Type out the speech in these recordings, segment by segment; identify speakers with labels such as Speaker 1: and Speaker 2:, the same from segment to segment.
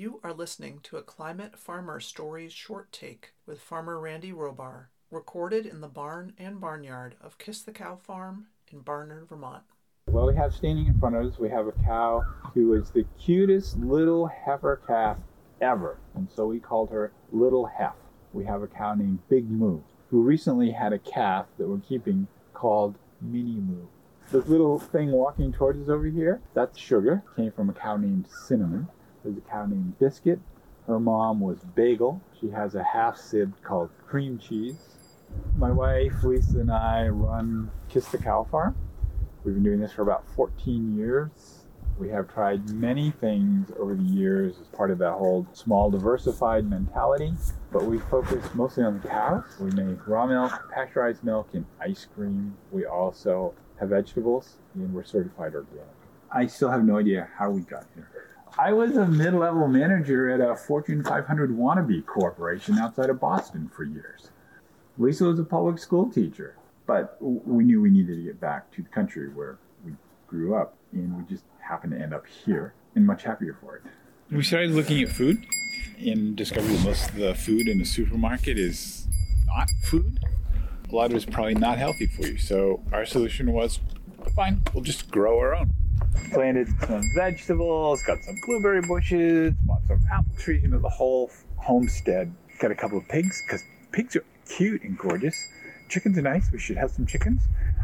Speaker 1: You are listening to a Climate Farmer Stories short take with farmer Randy Robar, recorded in the barn and barnyard of Kiss the Cow Farm in Barnard, Vermont.
Speaker 2: Well, we have standing in front of us, we have a cow who is the cutest little heifer calf ever. And so we called her Little Hef. We have a cow named Big Moo, who recently had a calf that we're keeping called Mini Moo. This little thing walking towards us over here, that's Sugar, came from a cow named Cinnamon. There's a cow named Biscuit. Her mom was Bagel. She has a half sib called Cream Cheese. My wife Lisa and I run Kiss the Cow Farm. We've been doing this for about 14 years. We have tried many things over the years as part of that whole small diversified mentality, but we focus mostly on the cows. We make raw milk, pasteurized milk, and ice cream. We also have vegetables, and we're certified organic. I still have no idea how we got here. I was a mid level manager at a Fortune 500 wannabe corporation outside of Boston for years. Lisa was a public school teacher, but we knew we needed to get back to the country where we grew up, and we just happened to end up here and much happier for it.
Speaker 3: We started looking at food and discovered that most of the food in the supermarket is not food a lot of it's probably not healthy for you. So our solution was, fine, we'll just grow our own.
Speaker 2: Planted some vegetables, got some blueberry bushes, bought some apple trees, you know, the whole homestead. Got a couple of pigs, because pigs are cute and gorgeous. Chickens are nice. We should have some chickens.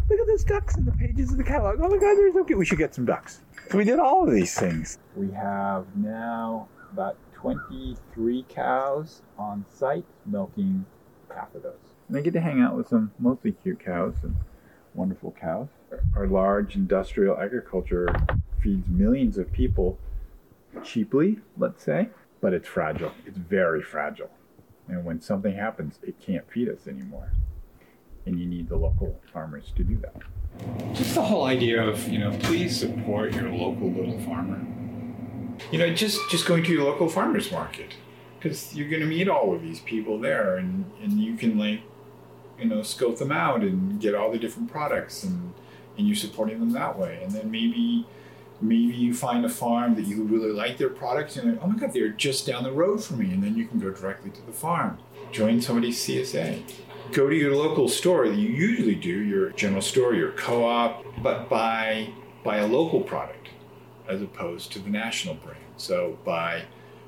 Speaker 2: Look at those ducks in the pages of the catalog. Oh my God, they're so cute. We should get some ducks. So we did all of these things. We have now about 23 cows on site milking half of those. And I get to hang out with some mostly cute cows and wonderful cows. Our large industrial agriculture feeds millions of people cheaply, let's say, but it's fragile. It's very fragile. And when something happens, it can't feed us anymore. And you need the local farmers to do that.
Speaker 3: Just the whole idea of, you know, please support your local little farmer. You know, just just going to your local farmers market because you're going to meet all of these people there and, and you can like you know scope them out and get all the different products and and you're supporting them that way. And then maybe maybe you find a farm that you really like their products and oh my god they're just down the road from me. And then you can go directly to the farm. Join somebody's csa go to your local store. That you usually do your general store your co-op but buy buy a local product as opposed to the national brand. So buy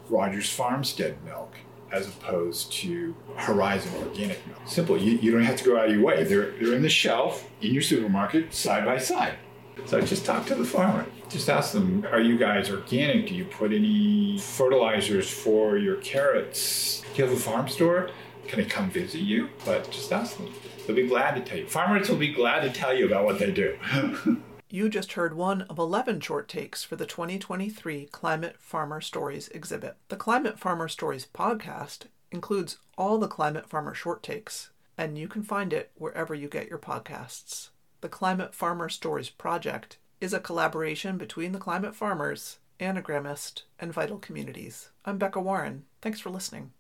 Speaker 3: rogers farmstead milk as opposed to Horizon organic milk. Simple. You, you don't have to go out of your way. They're, they're in the shelf in your supermarket side by side. So just talk to the farmer. Just ask them, are you guys organic? Do you put any fertilizers for your carrots? Do you have a farm store? Can I come visit you? But just ask them. They'll be glad to tell you. Farmers will be glad to tell you about what they do.
Speaker 1: You just heard one of 11 short takes for the 2023 Climate Farmer Stories exhibit. The Climate Farmer Stories podcast includes all the Climate Farmer short takes, and you can find it wherever you get your podcasts. The Climate Farmer Stories project is a collaboration between the climate farmers, Anagramist, and vital communities. I'm Becca Warren. Thanks for listening.